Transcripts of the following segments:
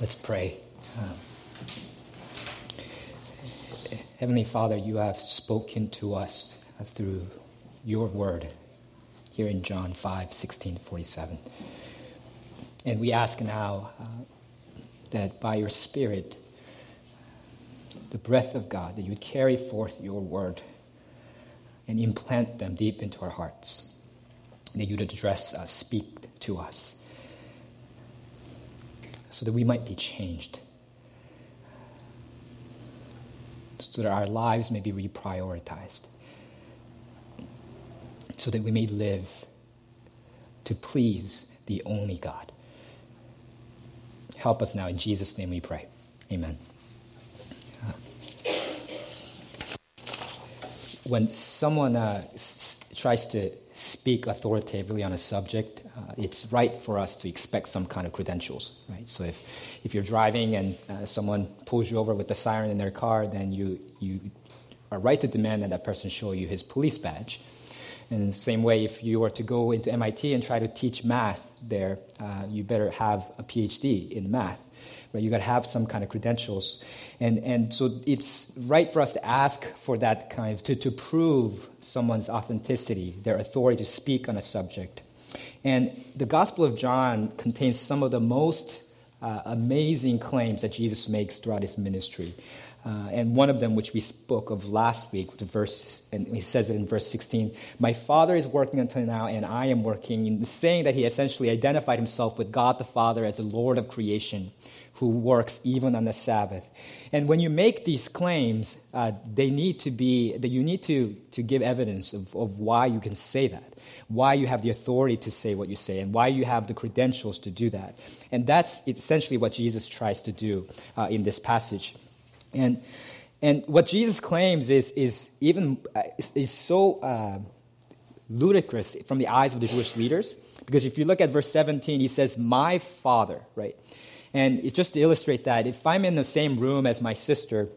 Let's pray. Um, Heavenly Father, you have spoken to us through your word here in John 5 16 47. And we ask now uh, that by your Spirit, the breath of God, that you would carry forth your word and implant them deep into our hearts, that you'd address us, speak to us, so that we might be changed, so that our lives may be reprioritized, so that we may live to please the only God. Help us now. In Jesus' name we pray. Amen. when someone uh, s- tries to speak authoritatively on a subject, uh, it's right for us to expect some kind of credentials, right? So if, if you're driving and uh, someone pulls you over with the siren in their car, then you, you are right to demand that that person show you his police badge. In the same way, if you were to go into MIT and try to teach math there, uh, you better have a PhD in math right? You got to have some kind of credentials, and and so it's right for us to ask for that kind of to to prove someone's authenticity, their authority to speak on a subject, and the Gospel of John contains some of the most uh, amazing claims that Jesus makes throughout his ministry. Uh, and one of them, which we spoke of last week, the verse, and he says it in verse 16 My Father is working until now, and I am working, saying that he essentially identified himself with God the Father as the Lord of creation who works even on the Sabbath. And when you make these claims, uh, they need to be, that you need to, to give evidence of, of why you can say that, why you have the authority to say what you say, and why you have the credentials to do that. And that's essentially what Jesus tries to do uh, in this passage. And, and what Jesus claims is, is even uh, is, is, so uh, ludicrous from the eyes of the Jewish leaders. Because if you look at verse 17, he says, My Father, right? And it, just to illustrate that, if I'm in the same room as my sister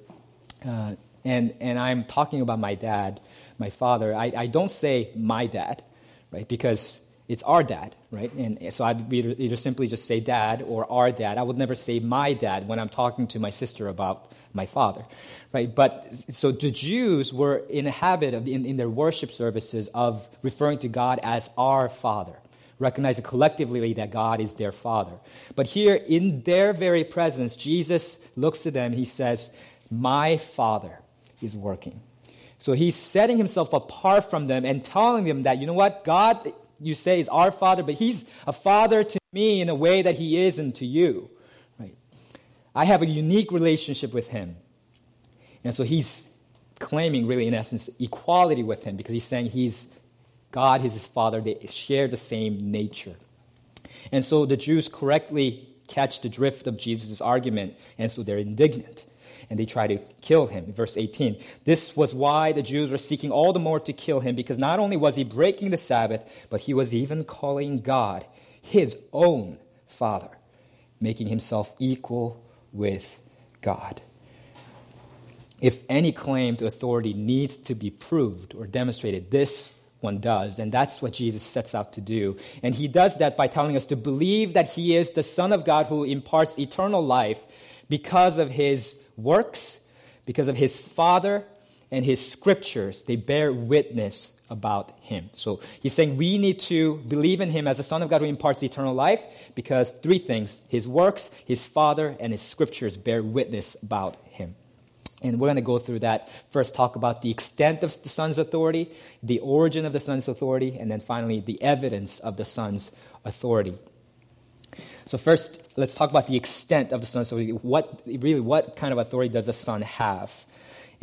uh, and, and I'm talking about my dad, my father, I, I don't say my dad, right? Because it's our dad, right? And so I'd either, simply just say dad or our dad. I would never say my dad when I'm talking to my sister about my father, right? But so the Jews were in a habit of, in, in their worship services of referring to God as our father recognizing collectively that God is their Father. But here, in their very presence, Jesus looks to them, he says, My Father is working. So he's setting himself apart from them and telling them that, you know what, God, you say, is our Father, but he's a Father to me in a way that he isn't to you. Right? I have a unique relationship with him. And so he's claiming, really, in essence, equality with him because he's saying he's God is his father, they share the same nature. And so the Jews correctly catch the drift of Jesus' argument, and so they're indignant. And they try to kill him. Verse 18. This was why the Jews were seeking all the more to kill him, because not only was he breaking the Sabbath, but he was even calling God his own Father, making himself equal with God. If any claim to authority needs to be proved or demonstrated, this one does. And that's what Jesus sets out to do. And he does that by telling us to believe that he is the Son of God who imparts eternal life because of his works, because of his Father, and his scriptures. They bear witness about him. So he's saying we need to believe in him as the Son of God who imparts eternal life because three things his works, his Father, and his scriptures bear witness about him. And we're going to go through that. First, talk about the extent of the Son's authority, the origin of the Son's authority, and then finally, the evidence of the Son's authority. So, first, let's talk about the extent of the Son's authority. What, really, what kind of authority does the Son have?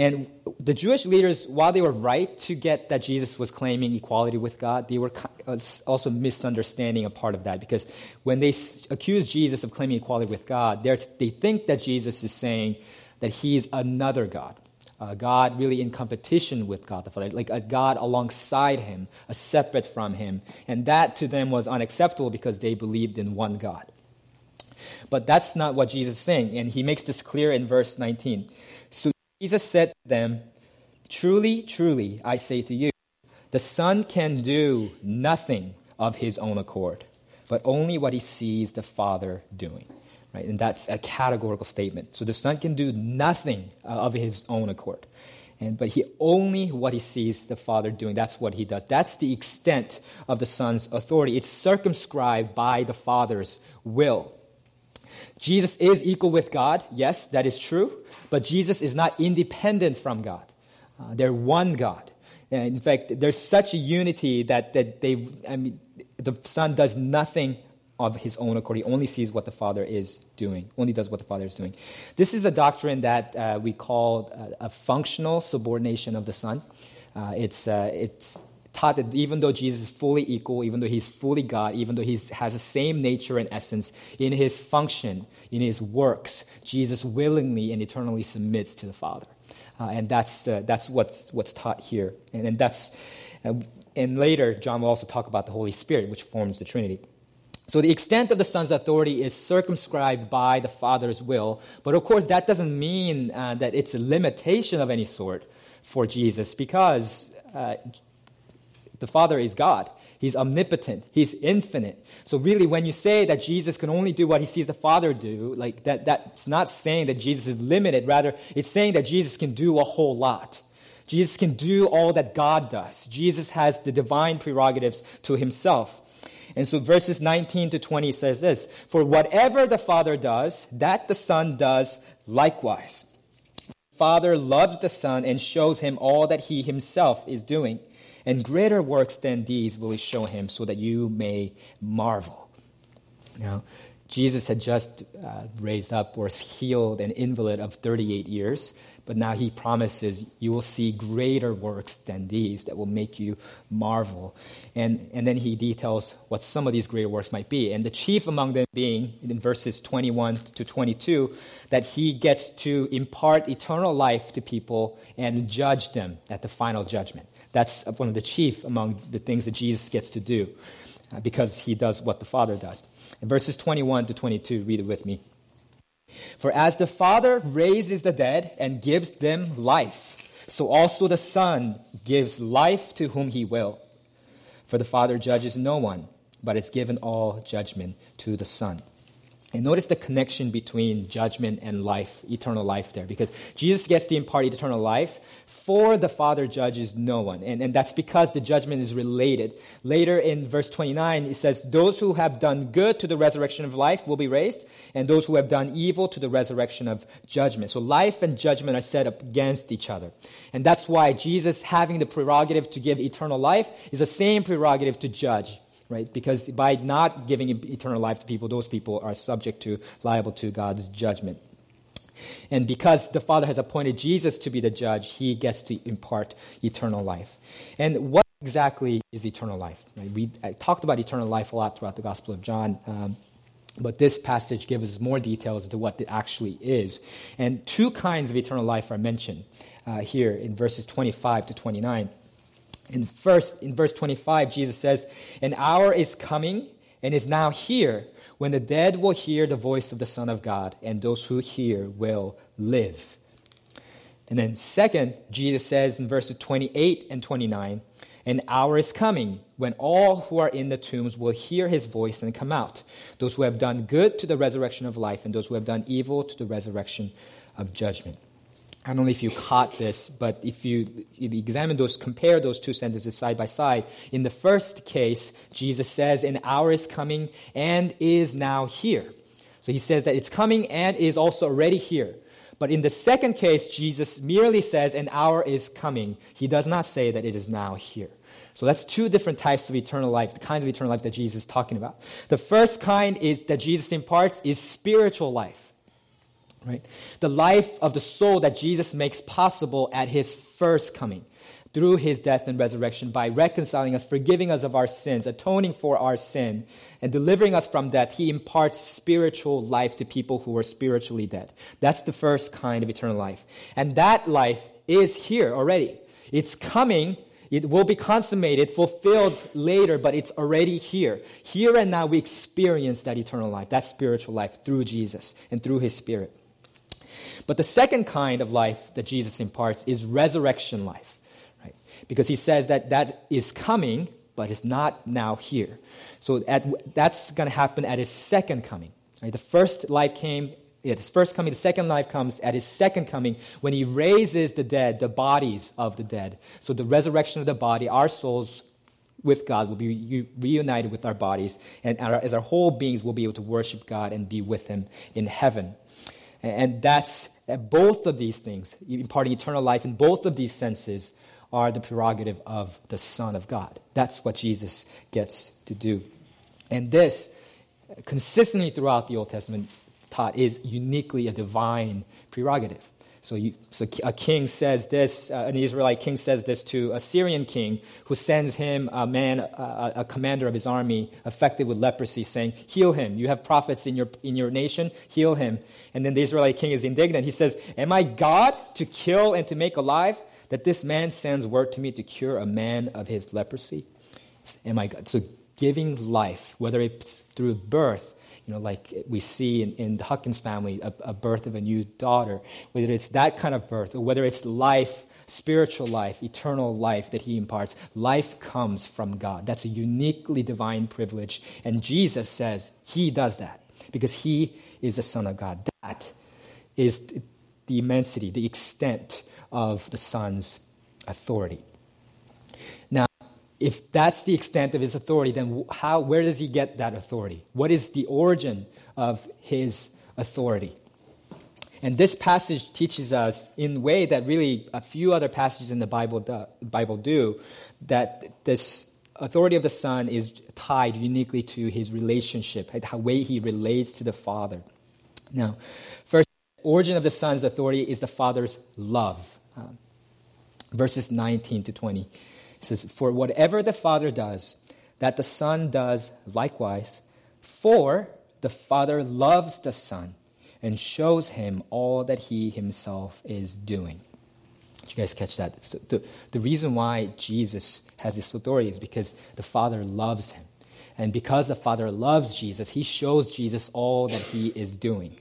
And the Jewish leaders, while they were right to get that Jesus was claiming equality with God, they were uh, also misunderstanding a part of that because when they accuse Jesus of claiming equality with God, they think that Jesus is saying, that he is another God. A God really in competition with God the Father, like a God alongside him, a separate from him. And that to them was unacceptable because they believed in one God. But that's not what Jesus is saying, and he makes this clear in verse 19. So Jesus said to them, Truly, truly, I say to you, the Son can do nothing of his own accord, but only what he sees the Father doing. Right? And that's a categorical statement. So the Son can do nothing uh, of his own accord. And, but he only what he sees the Father doing. That's what he does. That's the extent of the Son's authority. It's circumscribed by the Father's will. Jesus is equal with God. Yes, that is true. But Jesus is not independent from God. Uh, they're one God. And in fact, there's such a unity that, that they, I mean, the Son does nothing of his own accord. He only sees what the Father is doing, only does what the Father is doing. This is a doctrine that uh, we call a, a, functional subordination of the Son. Uh, it's, uh, it's taught that even though Jesus is fully equal, even though he's fully God, even though he has the same nature and essence, in his function, in his works, Jesus willingly and eternally submits to the Father. Uh, and that's, uh, that's what's, what's taught here. And, and that's, uh, and later, John will also talk about the Holy Spirit, which forms the Trinity. So the extent of the Son's authority is circumscribed by the Father's will. But of course, that doesn't mean uh, that it's a limitation of any sort for Jesus because uh, the Father is God. He's omnipotent. He's infinite. So really, when you say that Jesus can only do what he sees the Father do, like that, that's not saying that Jesus is limited. Rather, it's saying that Jesus can do a whole lot. Jesus can do all that God does. Jesus has the divine prerogatives to himself. And so verses 19 to 20 says this For whatever the Father does, that the Son does likewise. The Father loves the Son and shows him all that he himself is doing. And greater works than these will he show him, so that you may marvel. Now, Jesus had just uh, raised up or healed an invalid of 38 years. But now he promises you will see greater works than these that will make you marvel. And, and then he details what some of these greater works might be. And the chief among them being, in verses 21 to 22, that he gets to impart eternal life to people and judge them at the final judgment. That's one of the chief among the things that Jesus gets to do uh, because he does what the Father does. In verses 21 to 22, read it with me. For as the Father raises the dead and gives them life, so also the Son gives life to whom he will. For the Father judges no one, but has given all judgment to the Son. And notice the connection between judgment and life, eternal life there, because Jesus gets to impart eternal life, for the Father judges no one. And, and that's because the judgment is related. Later in verse 29, it says, Those who have done good to the resurrection of life will be raised, and those who have done evil to the resurrection of judgment. So life and judgment are set up against each other. And that's why Jesus having the prerogative to give eternal life is the same prerogative to judge right? Because by not giving eternal life to people, those people are subject to, liable to God's judgment. And because the Father has appointed Jesus to be the judge, he gets to impart eternal life. And what exactly is eternal life? Right? We I talked about eternal life a lot throughout the Gospel of John. Um, but this passage gives us more details into what it actually is. And two kinds of eternal life are mentioned uh, here in verses 25 to 29. In first, in verse 25, Jesus says, An hour is coming and is now here when the dead will hear the voice of the Son of God, and those who hear will live. And then, second, Jesus says in verses 28 and 29, An hour is coming when all who are in the tombs will hear his voice and come out. Those who have done good to the resurrection of life, and those who have done evil to the resurrection of judgment. I don't know if you caught this, but if you, examine those, compare those two sentences side by side, in the first case, Jesus says, An hour is coming and is now here. So he says that it's coming and is also already here. But in the second case, Jesus merely says, An hour is coming. He does not say that it is now here. So that's two different types of eternal life, the kinds of eternal life that Jesus is talking about. The first kind is that Jesus imparts is spiritual life. Right? The life of the soul that Jesus makes possible at his first coming through his death and resurrection by reconciling us, forgiving us of our sins, atoning for our sin, and delivering us from death, he imparts spiritual life to people who are spiritually dead. That's the first kind of eternal life. And that life is here already. It's coming. It will be consummated, fulfilled later, but it's already here. Here and now we experience that eternal life, that spiritual life through Jesus and through his spirit. But the second kind of life that Jesus imparts is resurrection life, right? Because he says that that is coming, but it's not now here. So at, that's going to happen at his second coming. Right? The first life came at his first coming, the second life comes at his second coming when he raises the dead, the bodies of the dead. So the resurrection of the body, our souls with God will be reunited with our bodies, and as our whole beings will be able to worship God and be with Him in heaven. And that's both of these things, imparting eternal life in both of these senses, are the prerogative of the Son of God. That's what Jesus gets to do. And this, consistently throughout the Old Testament, taught is uniquely a divine prerogative. So, you, so a king says this, uh, an Israelite king says this to a Syrian king who sends him a man, a, a commander of his army affected with leprosy, saying, Heal him. You have prophets in your, in your nation, heal him. And then the Israelite king is indignant. He says, Am I God to kill and to make alive? That this man sends word to me to cure a man of his leprosy? Am I God? So giving life, whether it's through birth, you know, like we see in, in the Huckins family, a, a birth of a new daughter, whether it's that kind of birth or whether it's life spiritual life, eternal life that he imparts. Life comes from God. That's a uniquely divine privilege. And Jesus says he does that because he is the Son of God. That is the immensity, the extent of the Son's authority if that's the extent of his authority, then how, where does he get that authority? What is the origin of his authority? And this passage teaches us, in a way that really a few other passages in the Bible do, Bible do, that this authority of the Son is tied uniquely to his relationship, the way he relates to the Father. Now, first, origin of the Son's authority is the Father's love. Um, verses 19 to 20. It says, For whatever the Father does, that the Son does likewise. For the Father loves the Son and shows him all that he himself is doing. Did you guys catch that? So the, the reason why Jesus has this authority is because the Father loves him. And because the Father loves Jesus, he shows Jesus all that he is doing.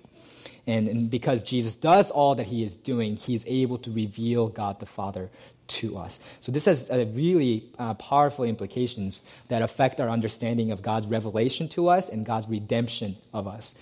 And, and, because Jesus does all that he is doing, he is able to reveal God the Father to us. So this has uh, really uh, powerful implications that affect our understanding of God's revelation to us and God's redemption of us.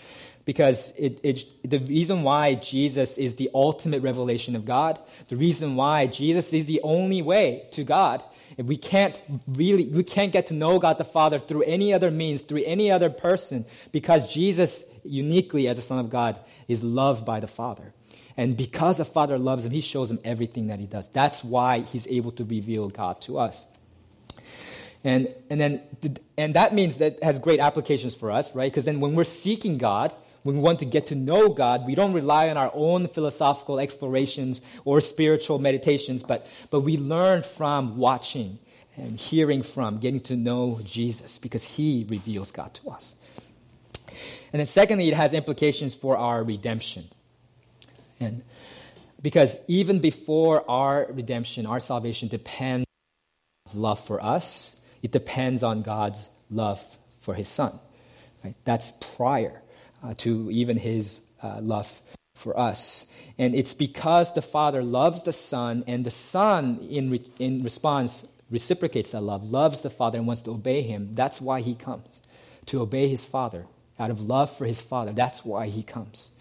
Because it, it, the reason why Jesus is the ultimate revelation of God, the reason why Jesus is the only way to God, we can't really, we can't get to know God the Father through any other means, through any other person, because Jesus, uniquely as a Son of God, is loved by the Father. And because the Father loves him, he shows him everything that he does. That's why he's able to reveal God to us. And, and, then, and that means that has great applications for us, right? Because then when we're seeking God, when we want to get to know God, we don't rely on our own philosophical explorations or spiritual meditations, but, but we learn from watching and hearing from, getting to know Jesus because he reveals God to us. And then, secondly, it has implications for our redemption. And because even before our redemption, our salvation depends on God's love for us, it depends on God's love for his son. Right? That's prior uh, to even his uh, love for us. And it's because the Father loves the Son, and the Son, in, re- in response, reciprocates that love, loves the Father, and wants to obey him. That's why he comes, to obey his Father. Out of love for his Father, that's why he comes.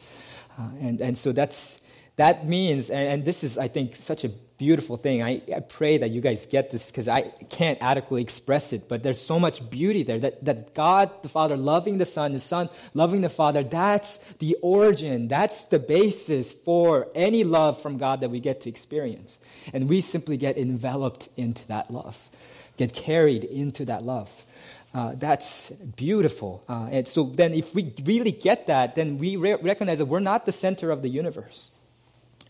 Uh, and, and so that's, that means, and, and, this is, I think, such a beautiful thing. I, I pray that you guys get this because I can't adequately express it, but there's so much beauty there that, that God the Father loving the Son, the Son loving the Father, that's the origin, that's the basis for any love from God that we get to experience. And we simply get enveloped into that love, get carried into that love. Uh, that's beautiful. Uh, and so then, if we really get that, then we re- recognize that we're not the center of the universe.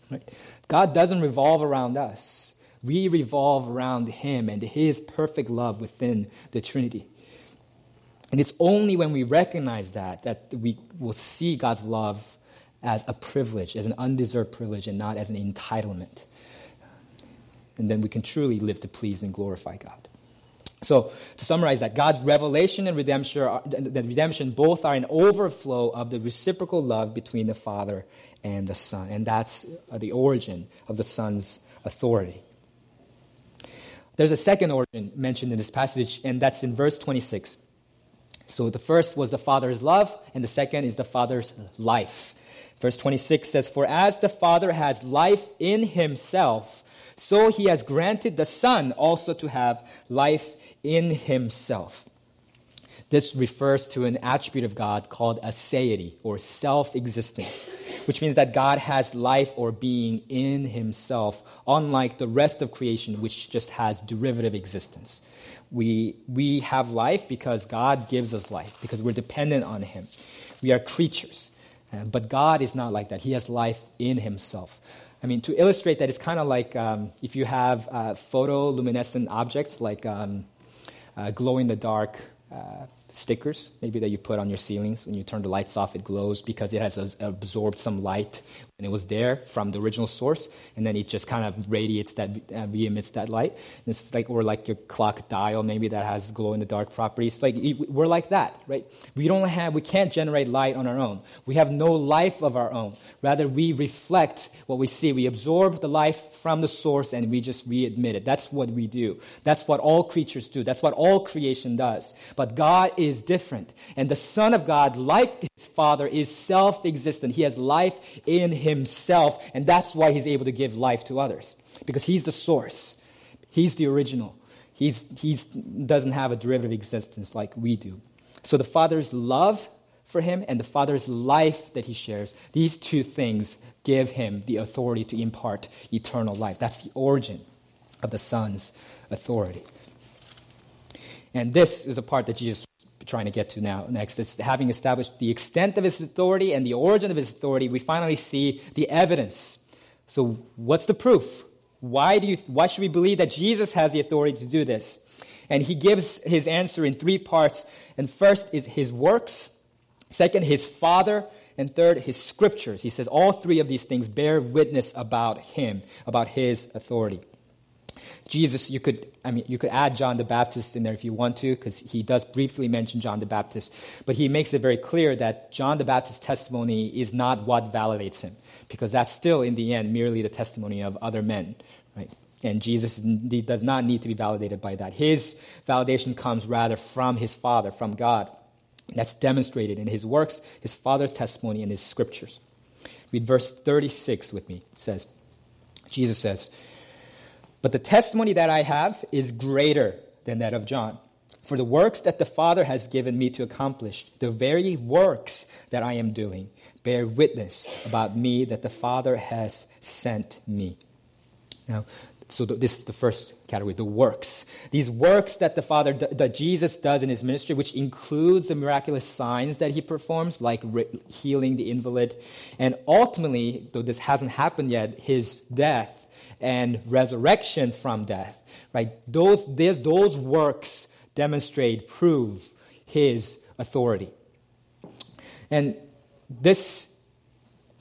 Right? God doesn't revolve around us. We revolve around Him and His perfect love within the Trinity. And it's only when we recognize that that we will see God's love as a privilege, as an undeserved privilege, and not as an entitlement. And then we can truly live to please and glorify God. So, to summarize that, God's revelation and redemption, are, redemption both are an overflow of the reciprocal love between the Father and the Son. And that's uh, the origin of the Son's authority. There's a second origin mentioned in this passage, and that's in verse 26. So the first was the Father's love, and the second is the Father's life. Verse 26 says, For as the Father has life in himself, so he has granted the Son also to have life in himself. This refers to an attribute of God called aseity or self existence, which means that God has life or being in himself, unlike the rest of creation, which just has derivative existence. We, we have life because God gives us life, because we're dependent on him. We are creatures. Uh, but God is not like that. He has life in himself. I mean, to illustrate that, it's kind of like um, if you have uh, photoluminescent objects like um, uh, glow in the dark uh, stickers, maybe that you put on your ceilings. When you turn the lights off, it glows because it has absorbed some light when it was there from the original source, and then it just kind of radiates that, uh, re-emits that light. And it's like, or like your clock dial, maybe that has glow in the dark properties. Like we're like that, right? We don't have, we can't generate light on our own. We have no life of our own. Rather, we reflect what we see. We absorb the life from the source, and we just re-emit it. That's what we do. That's what all creatures do. That's what all creation does. But God is different, and the Son of God, like his Father, is self-existent. He has life in him himself, and that's why he's able to give life to others. Because he's the source, he's the original. He he's, doesn't have a derivative existence like we do. So the Father's love for him and the Father's life that he shares, these two things give him the authority to impart eternal life. That's the origin of the Son's authority. And this is a part that Jesus trying to get to now next is having established the extent of his authority and the origin of his authority, we finally see the evidence. So, what's the proof? Why, do you, why should we believe that Jesus has the authority to do this? And he gives his answer in three parts. And first is his works, second, his Father, and third, his scriptures. He says all three of these things bear witness about him, about his authority. Jesus, you could, I mean, you could add John the Baptist in there if you want to, because he does briefly mention John the Baptist, but he makes it very clear that John the Baptist's testimony is not what validates him, because that's still, in the end, merely the testimony of other men, right? And Jesus does not need to be validated by that. His validation comes rather from his Father, from God. That's demonstrated in his works, his Father's testimony, and his scriptures. Read verse 36 with me. It says, Jesus says, but the testimony that I have is greater than that of John. For the works that the Father has given me to accomplish, the very works that I am doing, bear witness about me that the Father has sent me. Now, so this is the first category, the works. These works that the Father, that Jesus does in his ministry, which includes the miraculous signs that he performs, like healing the invalid, and ultimately, though this hasn't happened yet, his death and resurrection from death, right? Those, those works demonstrate, prove his authority. And this,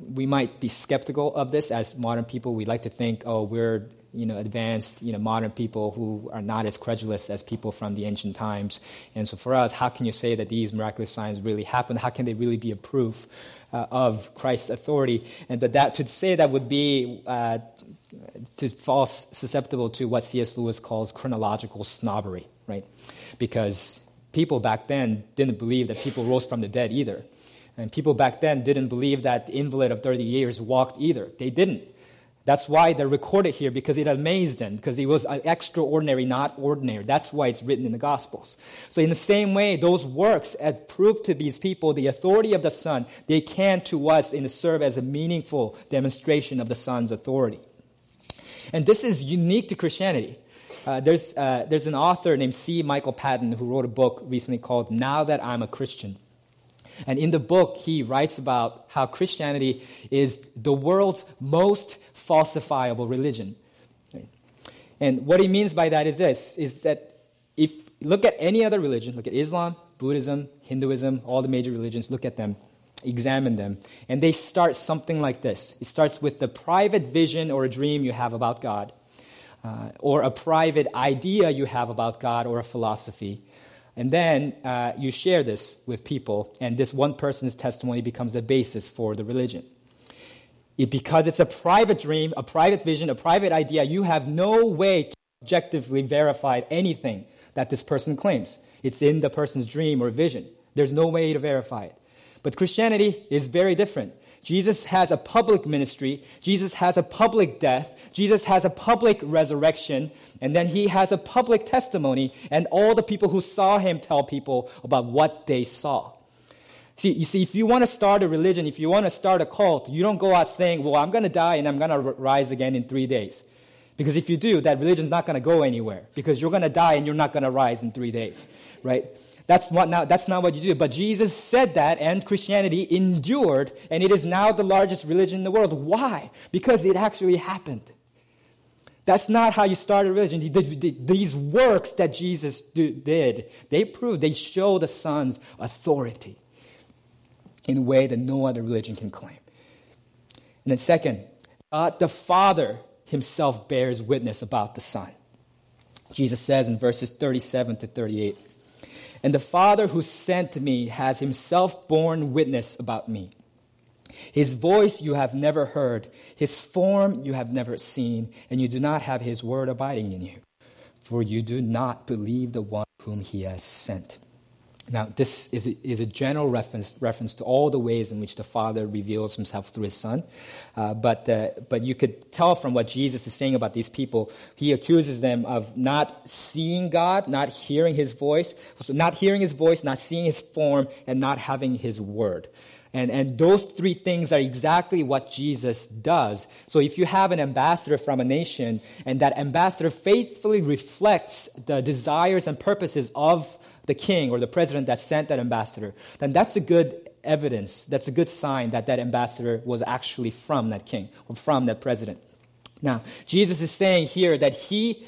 we might be skeptical of this as modern people. We like to think, oh, we're you know, advanced, you know, modern people who are not as credulous as people from the ancient times. And so for us, how can you say that these miraculous signs really happened? How can they really be a proof uh, of Christ's authority? And that, that to say that would be uh, to fall susceptible to what C.S. Lewis calls chronological snobbery, right? Because people back then didn't believe that people rose from the dead either. And people back then didn't believe that the invalid of 30 years walked either. They didn't. That's why they're recorded here, because it amazed them, because it was extraordinary, not ordinary. That's why it's written in the Gospels. So, in the same way, those works prove to these people the authority of the Son. They can to us in serve as a meaningful demonstration of the Son's authority. And this is unique to Christianity. Uh, there's, uh, there's an author named C. Michael Patton who wrote a book recently called Now That I'm a Christian. And in the book, he writes about how Christianity is the world's most falsifiable religion. And what he means by that is this is that if look at any other religion, look at Islam, Buddhism, Hinduism, all the major religions, look at them examine them. And they start something like this it starts with the private vision or a dream you have about God, uh, or a private idea you have about God or a philosophy. And then uh, you share this with people, and this one person's testimony becomes the basis for the religion. It, because it's a private dream, a private vision, a private idea, you have no way to objectively verify anything that this person claims. It's in the person's dream or vision. There's no way to verify it. But Christianity is very different. Jesus has a public ministry, Jesus has a public death, Jesus has a public resurrection, and then he has a public testimony, and all the people who saw him tell people about what they saw. See, you see, if you want to start a religion, if you want to start a cult, you don't go out saying, Well, I'm going to die and I'm going to rise again in three days. Because if you do, that religion's not going to go anywhere. Because you're going to die and you're not going to rise in three days, right? That's, what now, that's not what you do. But Jesus said that, and Christianity endured, and it is now the largest religion in the world. Why? Because it actually happened. That's not how you start a religion. These works that Jesus did, they prove, they show the Son's authority in a way that no other religion can claim. And then, second, the Father himself bears witness about the Son. Jesus says in verses 37 to 38 And the Father who sent me has himself borne witness about me. His voice you have never heard, his form you have never seen, and you do not have his word abiding in you, for you do not believe the one whom he has sent. Now, this is a, is a general reference, reference to all the ways in which the Father reveals himself through his Son. Uh, but, uh, but you could tell from what Jesus is saying about these people, he accuses them of not seeing God, not hearing his voice, so not hearing his voice, not seeing his form, and not having his word. And, and those three things are exactly what Jesus does. So if you have an ambassador from a nation, and that ambassador faithfully reflects the desires and purposes of the king or the president that sent that ambassador, then that's a good evidence, that's a good sign that that ambassador was actually from that king or from that president. Now, Jesus is saying here that he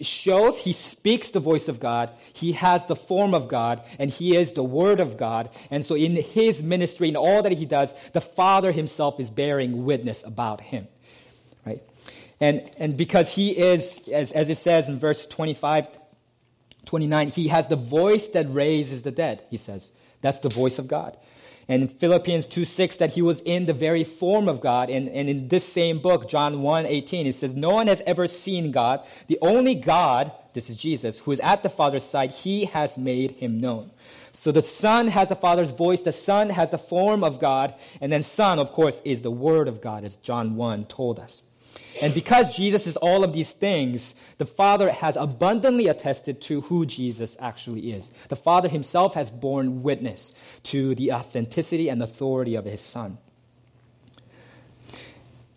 shows, he speaks the voice of God, he has the form of God, and he is the word of God. And so in his ministry, in all that he does, the Father himself is bearing witness about him. Right? And, and because he is, as, as it says in verse 25 29, he has the voice that raises the dead, he says. That's the voice of God. And in Philippians 2 6, that he was in the very form of God. And, and in this same book, John 1 18, it says, No one has ever seen God. The only God, this is Jesus, who is at the Father's side, he has made him known. So the Son has the Father's voice, the Son has the form of God, and then Son, of course, is the Word of God, as John 1 told us. And because Jesus is all of these things, the Father has abundantly attested to who Jesus actually is. The Father himself has borne witness to the authenticity and authority of his Son.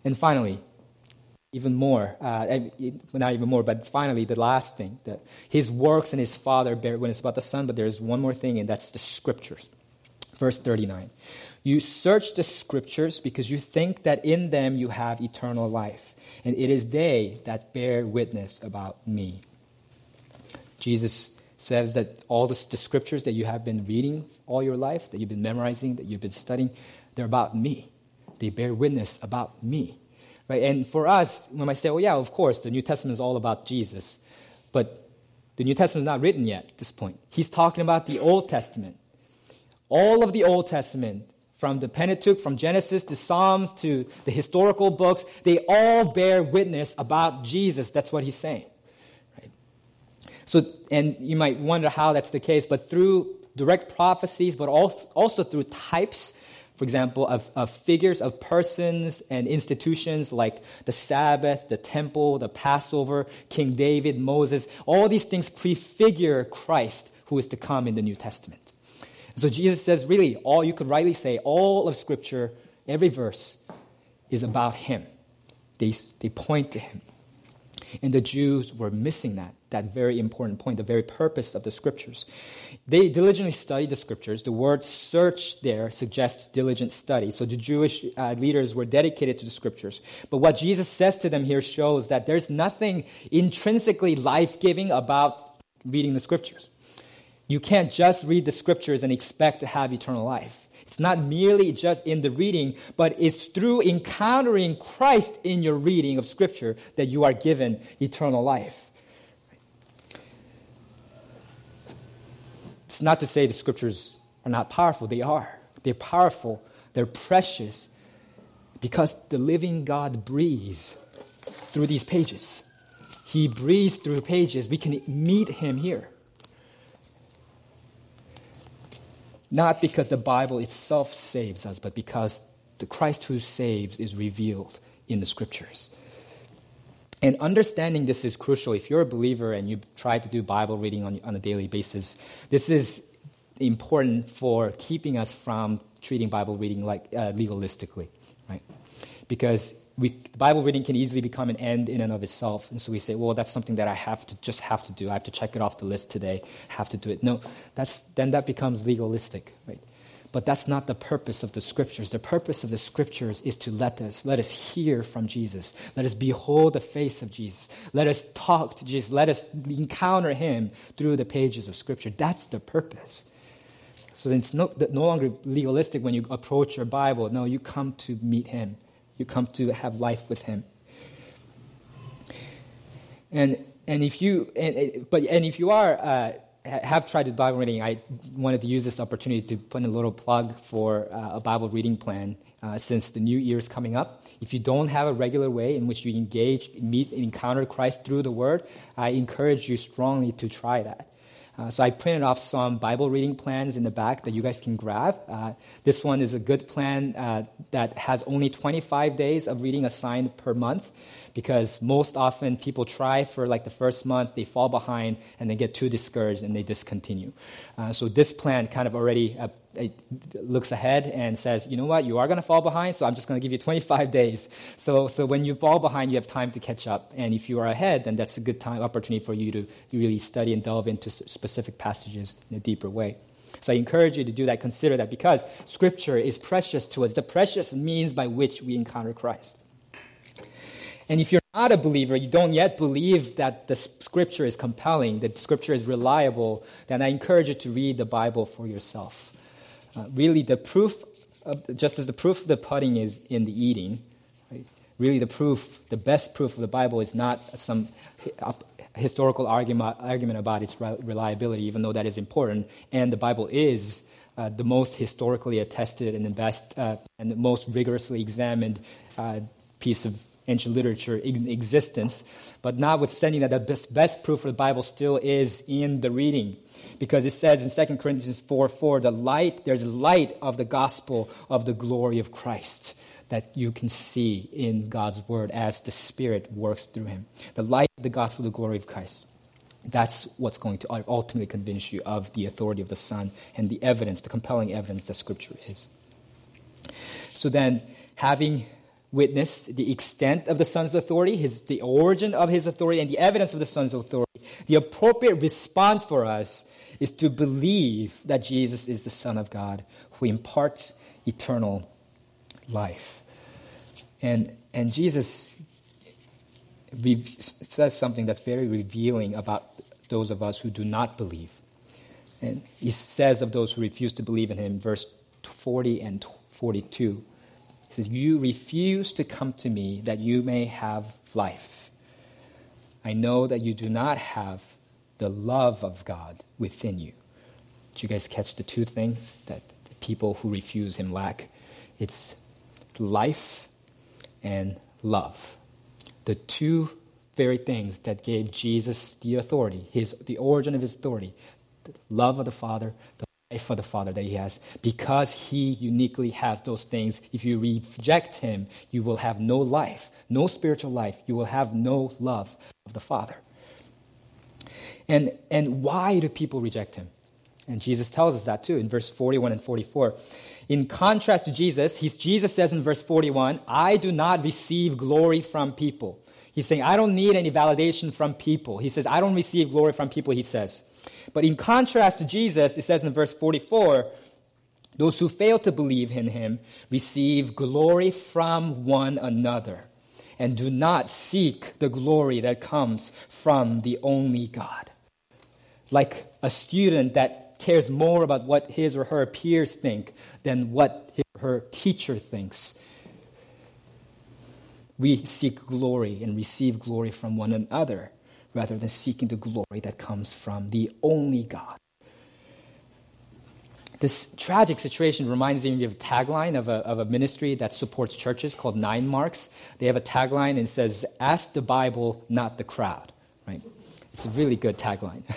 And finally, even more, uh, not even more, but finally, the last thing that his works and his Father bear witness about the Son, but there's one more thing, and that's the Scriptures. Verse 39. You search the Scriptures because you think that in them you have eternal life and it is they that bear witness about me. Jesus says that all the, the, scriptures that you have been reading all your life, that you've been memorizing, that you've been studying, they're about me. They bear witness about me. Right? And for us, when I say, well, yeah, of course, the New Testament is all about Jesus, but the New Testament is not written yet at this point. He's talking about the Old Testament. All of the Old Testament from the Pentateuch, from Genesis to Psalms to the historical books, they all bear witness about Jesus. That's what he's saying. Right? So, and you might wonder how that's the case, but through direct prophecies, but also through types, for example, of, of figures of persons and institutions like the Sabbath, the temple, the Passover, King David, Moses, all these things prefigure Christ who is to come in the New Testament. So Jesus says, really, all you could rightly say, all of Scripture, every verse, is about Him. They, they point to Him. And the Jews were missing that, that very important point, the very purpose of the Scriptures. They diligently studied the Scriptures. The word search there suggests diligent study. So the Jewish uh, leaders were dedicated to the Scriptures. But what Jesus says to them here shows that there's nothing intrinsically life giving about reading the Scriptures. You can't just read the scriptures and expect to have eternal life. It's not merely just in the reading, but it's through encountering Christ in your reading of scripture that you are given eternal life. It's not to say the scriptures are not powerful, they are. They're powerful, they're precious, because the living God breathes through these pages. He breathes through pages. We can meet him here. Not because the Bible itself saves us, but because the Christ who saves is revealed in the scriptures. And understanding this is crucial. If you're a believer and you try to do Bible reading on, on a daily basis, this is important for keeping us from treating Bible reading like uh, legalistically, right? Because we, Bible reading can easily become an end in and of itself. And so we say, well, that's something that I have to just have to do. I have to check it off the list today, have to do it. No, that's, then that becomes legalistic, right? But that's not the purpose of the scriptures. The purpose of the scriptures is to let us, let us hear from Jesus. Let us behold the face of Jesus. Let us talk to Jesus. Let us encounter him through the pages of scripture. That's the purpose. So then it's no, no longer legalistic when you approach your Bible. No, you come to meet him. You come to have life with him. And, and if you, and, but, and if you are, uh, have tried the Bible reading, I wanted to use this opportunity to put in a little plug for uh, a Bible reading plan uh, since the new year is coming up. If you don't have a regular way in which you engage, meet, and encounter Christ through the Word, I encourage you strongly to try that. Uh, so I printed off some Bible reading plans in the back that you guys can grab. Uh, this one is a good plan uh, that has only 25 days of reading assigned per month because most often people try for like the first month, they fall behind, and they get too discouraged and they discontinue. Uh, so this plan kind of already uh, looks ahead and says, you know what, you are going to fall behind, so I'm just going to give you 25 days. So, so when you fall behind, you have time to catch up. And if you are ahead, then that's a good time opportunity for you to really study and delve into specific passages in a deeper way. So I encourage you to do that, consider that, because Scripture is precious to us, the precious means by which we encounter Christ. And if you're not a believer, you don't yet believe that the scripture is compelling, that scripture is reliable, then I encourage you to read the Bible for yourself. Uh, really, the proof, of, just as the proof of the pudding is in the eating, right? really the proof, the best proof of the Bible is not some historical argument, argument about its reliability, even though that is important. And the Bible is uh, the most historically attested and the best uh, and the most rigorously examined uh, piece of ancient literature in existence. But notwithstanding that, the best, best proof of the Bible still is in the reading. Because it says in 2 Corinthians 4 4, the light, there's light of the gospel of the glory of Christ that you can see in God's word as the Spirit works through him. The light of the gospel of the glory of Christ. That's what's going to ultimately convince you of the authority of the Son and the evidence, the compelling evidence that Scripture is. So then, having witness the extent of the Son's authority, his, the origin of his authority, and the evidence of the Son's authority, the appropriate response for us is to believe that Jesus is the Son of God who imparts eternal life. And, and Jesus says something that's very revealing about those of us who do not believe. And he says of those who refuse to believe in him, verse 40 and 42 says, You refuse to come to me that you may have life. I know that you do not have the love of God within you. Did you guys catch the two things that the people who refuse him lack? It's life and love. The two very things that gave Jesus the authority, his, the origin of his authority, the love of the Father, the for the Father that He has. Because He uniquely has those things, if you reject Him, you will have no life, no spiritual life. You will have no love of the Father. And, and why do people reject Him? And Jesus tells us that too in verse 41 and 44. In contrast to Jesus, he's, Jesus says in verse 41, I do not receive glory from people. He's saying, I don't need any validation from people. He says, I don't receive glory from people, he says. But in contrast to Jesus, it says in verse 44 those who fail to believe in him receive glory from one another and do not seek the glory that comes from the only God. Like a student that cares more about what his or her peers think than what his or her teacher thinks. We seek glory and receive glory from one another rather than seeking the glory that comes from the only God. This tragic situation reminds me of a tagline of a, of a ministry that supports churches called Nine Marks. They have a tagline and says, Ask the Bible, not the crowd. Right? It's a really good tagline.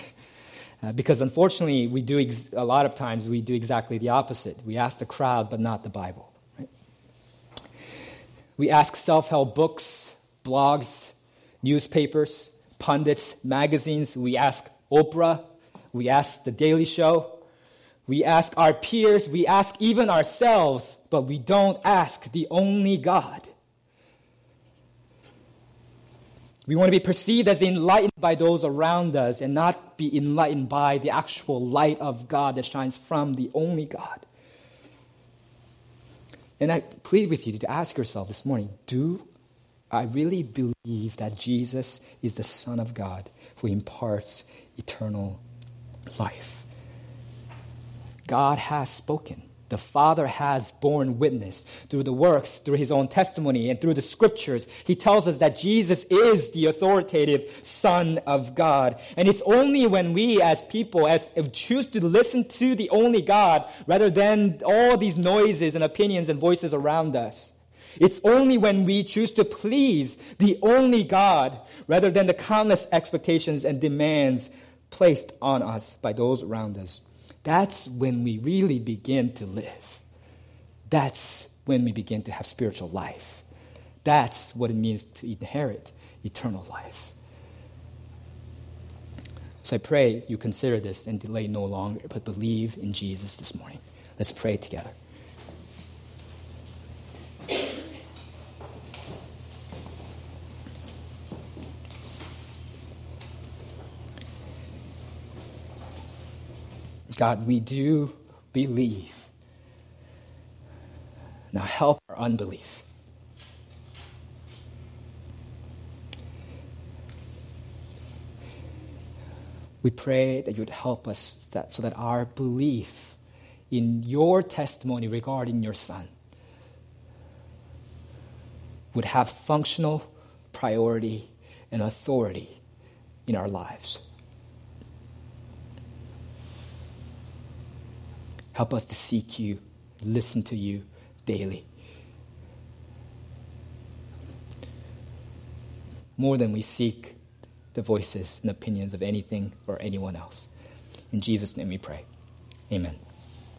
Uh, because unfortunately, we do ex- a lot of times we do exactly the opposite. We ask the crowd, but not the Bible. Right? We ask self help books, blogs, newspapers, pundits, magazines. We ask Oprah. We ask The Daily Show. We ask our peers. We ask even ourselves, but we don't ask the only God. We want to be perceived as enlightened by those around us and not be enlightened by the actual light of God that shines from the only God. And I plead with you to ask yourself this morning do I really believe that Jesus is the Son of God who imparts eternal life? God has spoken. The Father has borne witness through the works, through his own testimony, and through the scriptures. He tells us that Jesus is the authoritative Son of God. And it's only when we, as people, as choose to listen to the only God rather than all these noises and opinions and voices around us. It's only when we choose to please the only God rather than the countless expectations and demands placed on us by those around us that's when we really begin to live. That's when we begin to have spiritual life. That's what it means to inherit eternal life. So I pray you consider this and delay no longer, but believe in Jesus this morning. Let's pray together. God, we do believe. Now help our unbelief. We pray that you would help us that, so that our belief in your testimony regarding your Son would have functional priority and authority in our lives. Help us to seek you, listen to you daily. More than we seek the voices and opinions of anything or anyone else. In Jesus' name we pray. Amen.